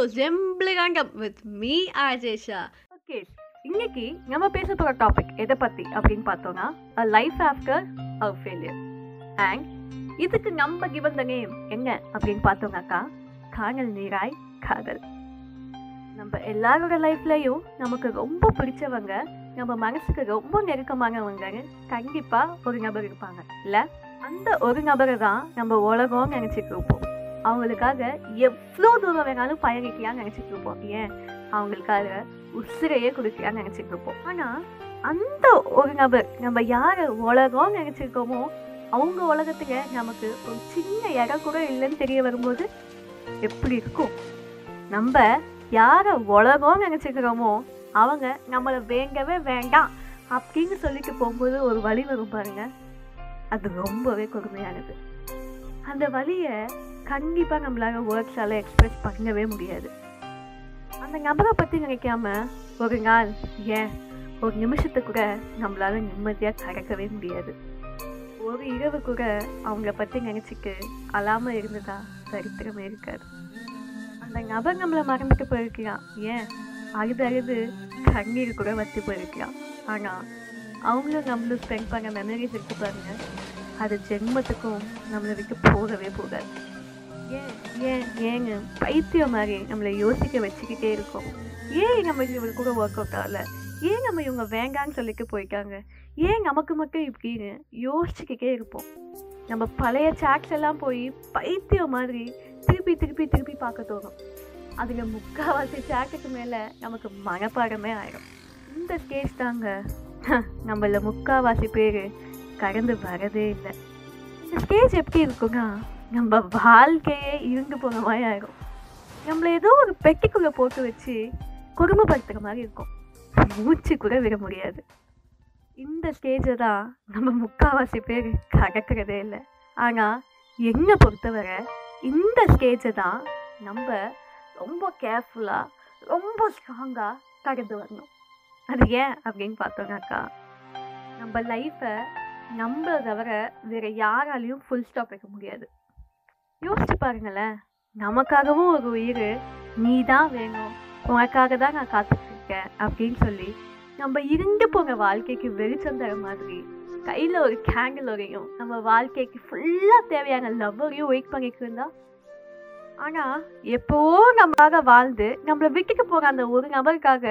Hello ஜெம்பிளிகாண்டம் with me ஆஜேஷா okay இன்னைக்கு நம்ம பேச போகிற டாபிக் எதை பற்றி அப்படின்னு பார்த்தோம்னா a life after a failure and இதுக்கு நம்ம கிவன் த நேம் என்ன அப்படின்னு பார்த்தோம்னாக்கா காணல் நீராய் காதல். நம்ம எல்லாரோட லைஃப்லையும் நமக்கு ரொம்ப பிடிச்சவங்க நம்ம மனசுக்கு ரொம்ப நெருக்கமானவங்க கண்டிப்பாக ஒரு நபர் இருப்பாங்க. இல்லை அந்த ஒரு நபரை தான் நம்ம உலகம் நினச்சிட்டு இருப்போம். அவங்களுக்காக எவ்வளோ தூரம் வேணாலும் பயணிக்கலாம்னு நினச்சிட்டு இருப்போம். ஏன்? அவங்களுக்காக உசிரையே கொடுக்கலாம்னு நினச்சிட்டு இருப்போம். ஆனால் அந்த ஒரு நபர் நம்ம யாரை உலகம் நினச்சிருக்கோமோ அவங்க உலகத்துல நமக்கு ஒரு சின்ன இடம் கூட இல்லைன்னு தெரிய வரும்போது எப்படி இருக்கும்? நம்ம யாரை உலகம் நினச்சிக்கிறோமோ அவங்க நம்மளை வேண்டவே வேண்டாம் அப்படின்னு சொல்லிட்டு போகும்போது ஒரு வழி வரும் பாருங்க. அது ரொம்பவே கொடுமையானது. அந்த வழியை கண்டிப்பாக நம்மளால் வேர்ட்ஸால் எக்ஸ்பிரஸ் பண்ணவே முடியாது. அந்த நபரை பற்றி நினைக்காம ஒரு நாள் ஏன் ஒரு நிமிஷத்தை கூட நம்மளால் நிம்மதியாக கடக்கவே முடியாது. ஒரு இரவு கூட அவங்கள பற்றி நினச்சிட்டு அழாமல் இருந்ததா சரித்திரமே இருக்காது. அந்த நபர் நம்மளை மறந்துட்டு போயிருக்கிறான். ஏன்? அழுது அழுது கண்ணீர் கூட வத்தி போயிருக்கலாம் ஆனால் அவங்களும் நம்மளும் ஸ்பெண்ட் பண்ண மெமரிஸ் இருக்கு பாருங்கள் அது ஜென்மத்துக்கும் நம்மளை விட்டு போகவே போகாது. ஏன் ஏன் ஏங்க? பைத்தியம் மாதிரி நம்மளை யோசிக்க வச்சுக்கிட்டே இருக்கோம். ஏன் நம்ம இவங்க கூட ஒர்க் அவுட் ஆகல? ஏன் நம்ம இவங்க வேங்கான்னு சொல்லிக்க போயிட்டாங்க? ஏன் நமக்கு மட்டும் இப்படின்னு யோசிச்சுக்கிட்டே இருப்போம். நம்ம பழைய சாட்ஸ் எல்லாம் போய் பைத்தியம் மாதிரி திருப்பி திருப்பி திருப்பி பார்க்க தோணும். அதில் முக்கால்வாசி சாட்டுக்கு மேலே நமக்கு மனப்பாடமே ஆயிடும் இந்த ஸ்டேஜ் தாங்க. நம்மள முக்கால்வாசி பேர் கடந்து வரதே இல்லை. இந்த ஸ்டேஜ் எப்படி இருக்குன்னா நம்ம வாழ்க்கையே இருந்து போன மாதிரி ஆயிரும். நம்மளை ஏதோ ஒரு பெட்டிக்குள்ளே போட்டு வச்சு கொடுமைப்படுத்துகிற மாதிரி இருக்கும். மூச்சு கூட விட முடியாது. இந்த ஸ்டேஜை தான் நம்ம முக்கால்வாசி பேர் கடக்கிறதே இல்லை. ஆனால் என்னை பொறுத்தவரை இந்த ஸ்டேஜை தான் நம்ம ரொம்ப கேர்ஃபுல்லாக ரொம்ப ஸ்ட்ராங்காக கடந்து வரணும். அது ஏன் அப்படின்னு பார்த்தோம்னாக்கா நம்ம லைஃப்பை நம்மளை தவிர வேற யாராலையும் ஃபுல் ஸ்டாப் வைக்க முடியாது. யோசிச்சு பாருங்களேன். நமக்காகவும் ஒரு உயிர் நீ தான் வேணும். உனக்காக தான் நான் காத்துட்ருக்கேன் அப்படின்னு சொல்லி நம்ம இருந்து போகிற வாழ்க்கைக்கு வெளிச்சம் தர மாதிரி கையில் ஒரு கேண்டிலோரையும் நம்ம வாழ்க்கைக்கு ஃபுல்லாக தேவையான லவ்வரையும் வெயிட் பண்ணிட்டு இருந்தா ஆனால் எப்போவோ நம்மளாக வாழ்ந்து நம்மளை வீட்டுக்கு போகிற அந்த ஒரு நபருக்காக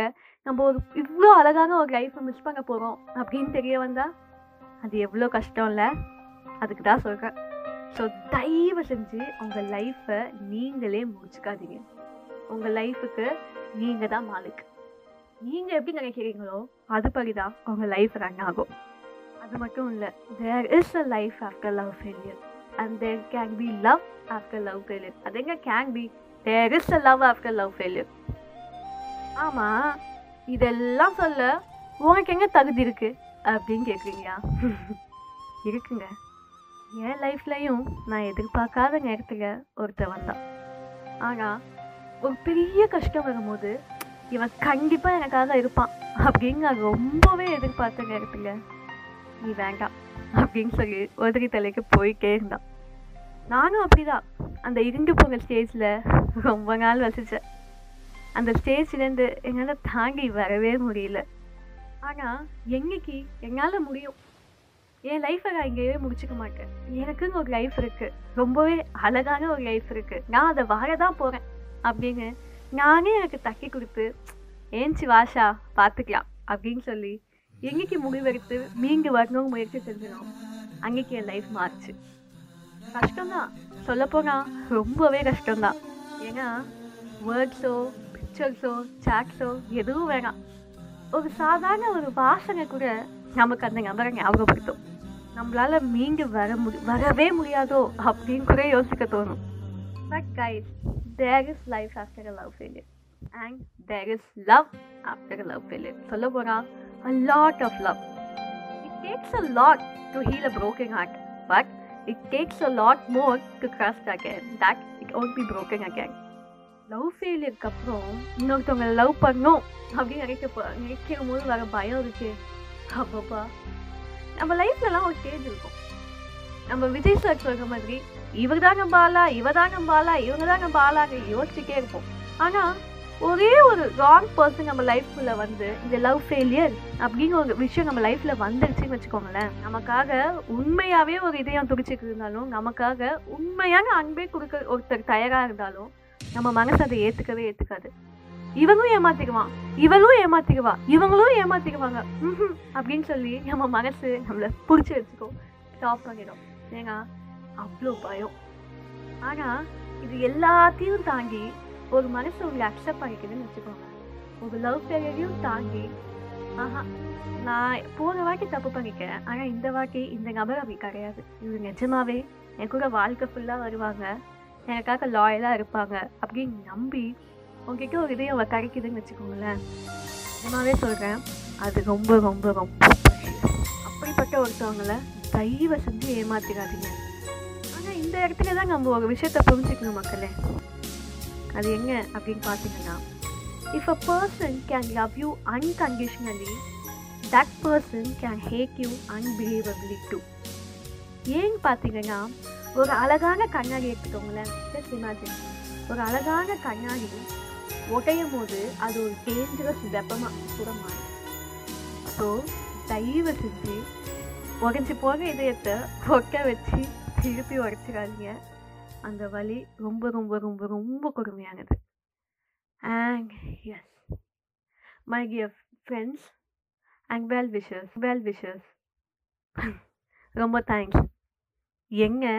நம்ம ஒரு இவ்வளோ அழகான ஒரு லைஃப்பை மிஸ் பண்ண போகிறோம் அப்படின்னு தெரிய வந்தால் அது எவ்வளோ கஷ்டம் இல்லை அதுக்கு தான் சொல்கிறேன் ஸோ தயவு செஞ்சு உங்கள் லைஃப்பை நீங்களே முடிச்சுக்காதீங்க. உங்கள் லைஃபுக்கு நீங்கள் தான் மாலிக் நீங்கள் எப்படி நினைக்கிறீங்களோ அதுபடி தான் உங்கள் லைஃப் ரன் ஆகும். அது மட்டும் இல்லை there is a life after love failure and there can be love after love failure அது எங்க can be there is a love after love failure ஆமாம் இதெல்லாம் சொல்ல உனக்கு எங்கே தகுதி இருக்குது அப்படின்னு கேட்குறீங்களா இருக்குங்க. என் லைஃப்லையும் நான் எதிர்பார்க்காத நேரத்தில் ஒருத்தர் வந்தான். ஆனால் ஒரு பெரிய கஷ்டம் வரும்போது இவன் கண்டிப்பாக எனக்காக இருப்பான் அப்படின்னு நான் ரொம்பவே எதிர்பார்த்த நேரத்தில் நீ வேண்டாம் அப்படின்னு சொல்லி உதவி தலைக்கு போயிட்டே இருந்தான். நானும் அப்படிதான். அந்த இருந்து போன ஸ்டேஜில் ரொம்ப நாள் வசித்தேன் அந்த ஸ்டேஜ்லேருந்து என்னால் தாண்டி வரவே முடியல. ஆனால் என்னைக்கு என்னால் முடியும்? என் லைஃப்பை நான் இங்கேயே முடிச்சுக்க மாட்டேன். எனக்குன்னு ஒரு லைஃப் இருக்குது ரொம்பவே அழகான ஒரு லைஃப் இருக்குது நான் அதை வாழ தான் போகிறேன் அப்படின்னு நானே எனக்கு தக்கி கொடுத்து ஏஞ்சி வாஷா பார்த்துக்கலாம் அப்படின்னு சொல்லி எங்கேக்கு முடிவெடுத்து மீண்டு வரணும் முயற்சி செஞ்சணும் அன்னைக்கு என் லைஃப் மாறுச்சு. கஷ்டம்தான். சொல்லப்போனால் ரொம்பவே கஷ்டம்தான். ஏன்னா வேர்ட்ஸோ பிக்சர்ஸோ சாட்ஸோ எதுவும் வேணாம். ஒரு சாதாரண ஒரு வாசனை கூட நமக்கு அந்த நபரை ஞாபகப்படுத்தும். நம்மளால மீண்டு வர முடி வரவே முடியாதோ அப்படின்னு கூட யோசிக்க தோணும். But guys there is life after a love failure and there is love after a love failure சொல்ல போனால் a lot of love it takes a lot to heal a broken heart but it takes a lot more to trust again that it won't be broken again love ஃபெயிலியருக்கு அப்புறம் இன்னொருத்தவங்க love பண்ணும் அப்படின்னு நினைக்க நினைக்கும் போது வர பயம் இருக்கு. அப்பப்பா. நம்ம லைஃப்லலாம் ஒரு ஸ்டேஜ் இருக்கும். நம்ம விஜய் சார் சொல்ற மாதிரி இவர் தான் நம்ம ஆளா இவ தான் நம்ம ஆளா இவங்க தான் நம்ம ஆளாக யோசிச்சுட்டே இருப்போம். ஆனா ஒரே ஒரு ராங் பர்சன் நம்ம லைஃப்குள்ளே வந்து இந்த லவ் ஃபெயிலியர் அப்படிங்கிற ஒரு விஷயம் நம்ம லைஃப்ல வந்துருச்சுன்னு வச்சுக்கோங்களேன். நமக்காக உண்மையாவே ஒரு இதயம் துடிச்சிட்டு இருந்தாலும் நமக்காக உண்மையான அன்பே கொடுக்க ஒருத்தர் தயாரா இருந்தாலும் நம்ம மனசு அதை ஏத்துக்கவே ஏத்துக்காது. இவங்களும் ஏமாத்திக்குவான். இவளும் ஏமாத்திக்குவா. இவங்களும் ஏமாத்திக்குவாங்க. அப்படின்னு சொல்லி நம்ம மனசு நம்மளை பிடிச்சி வச்சுக்கோ. ஸ்டாப் பண்ணிடும் ஏங்க அவ்வளோ பயம். ஆனால் இது எல்லாத்தையும் தாண்டி ஒரு மனசு உங்களை அக்செப்ட் பண்ணிக்குதுன்னு வச்சுக்கோங்க ஒரு லவ் ஃபெயிலியரையும் தாண்டி ஆஹா நான் போன வாட்டி தப்பு பண்ணிக்கிறேன் ஆனால் இந்த வாட்டி இந்த நபர் அப்படி கிடையாது. இவர் நிஜமாவே என் கூட வாழ்க்கை ஃபுல்லாக வருவாங்க. எனக்காக லாயலாக இருப்பாங்க. அப்படின்னு நம்பி உங்ககிட்ட ஒரு இதயம் கிடைக்குதுன்னு வச்சுக்கோங்களேன். நிஜமாவே சொல்கிறேன் அது ரொம்ப ரொம்ப ரொம்ப அப்படிப்பட்ட ஒருத்தவங்கள தயவு செஞ்சு ஏமாத்திடாதீங்க ஆனால் இந்த இடத்துல தான் நம்ம ஒரு விஷயத்தை புரிஞ்சுக்கணும் மக்களே. அது என்ன அப்படின்னு பார்த்தீங்கன்னா if a person can love you unconditionally that person can hack you unbelievably too ஏன்னு பார்த்தீங்கன்னா ஒரு அழகான கண்ணாடி எடுத்துக்கோங்களேன். ஜஸ்ட் இமேஜின் ஒரு அழகான கண்ணாடி உடையும் போது அது ஒரு டேஞ்சரஸ் வெப்பமாக கூட மாறும். ஸோ தயவு செஞ்சு உடஞ்சி போகிற இதயத்தை ஒட்ட வச்சு திருப்பி உடச்சிடாதீங்க. அந்த வலி ரொம்ப ரொம்ப ரொம்ப ரொம்ப கொடுமையானது. And yes my dear friends and well wishes well wishes ரொம்ப தேங்க்ஸ் எங்கே?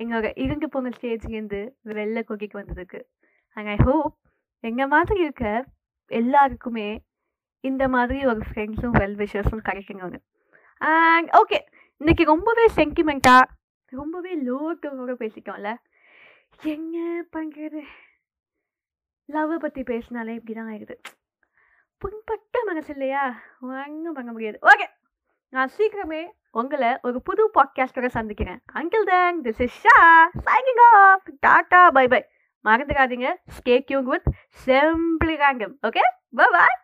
எங்களோட இருந்து போன ஸ்டேஜ்லேருந்து வெளில கொக்கிக்கு வந்ததுக்கு. அண்ட் ஐ ஹோப் எங்கள் மாதிரி இருக்க எல்லாருக்குமே இந்த மாதிரி ஒரு ஃப்ரெண்ட்ஸும் வெல் விஷர்ஸும் கிடைக்கணுங்க அண்ட் ஓகே இன்னைக்கு ரொம்பவே சென்டிமெண்ட்டாக ரொம்பவே லோ டோனோட பேசிட்டோம்ல. என்ன பண்ணுறது லவ்வை பற்றி பேசினாலே இப்படி தான் ஆயிடுது. புண்பட்ட மனசு இல்லையா? ஒன்றும் பண்ண முடியாது. ஓகே நான் சீக்கிரமே உங்களை ஒரு புது பாட்காஸ்டோட சந்திக்கிறேன். Until then this is Sha signing off ta ta bye bye மறந்துடாதீங்க. ஸ்டே கியூங் வித் சிம்பிளி ரேங்கம் ஓகே பாய்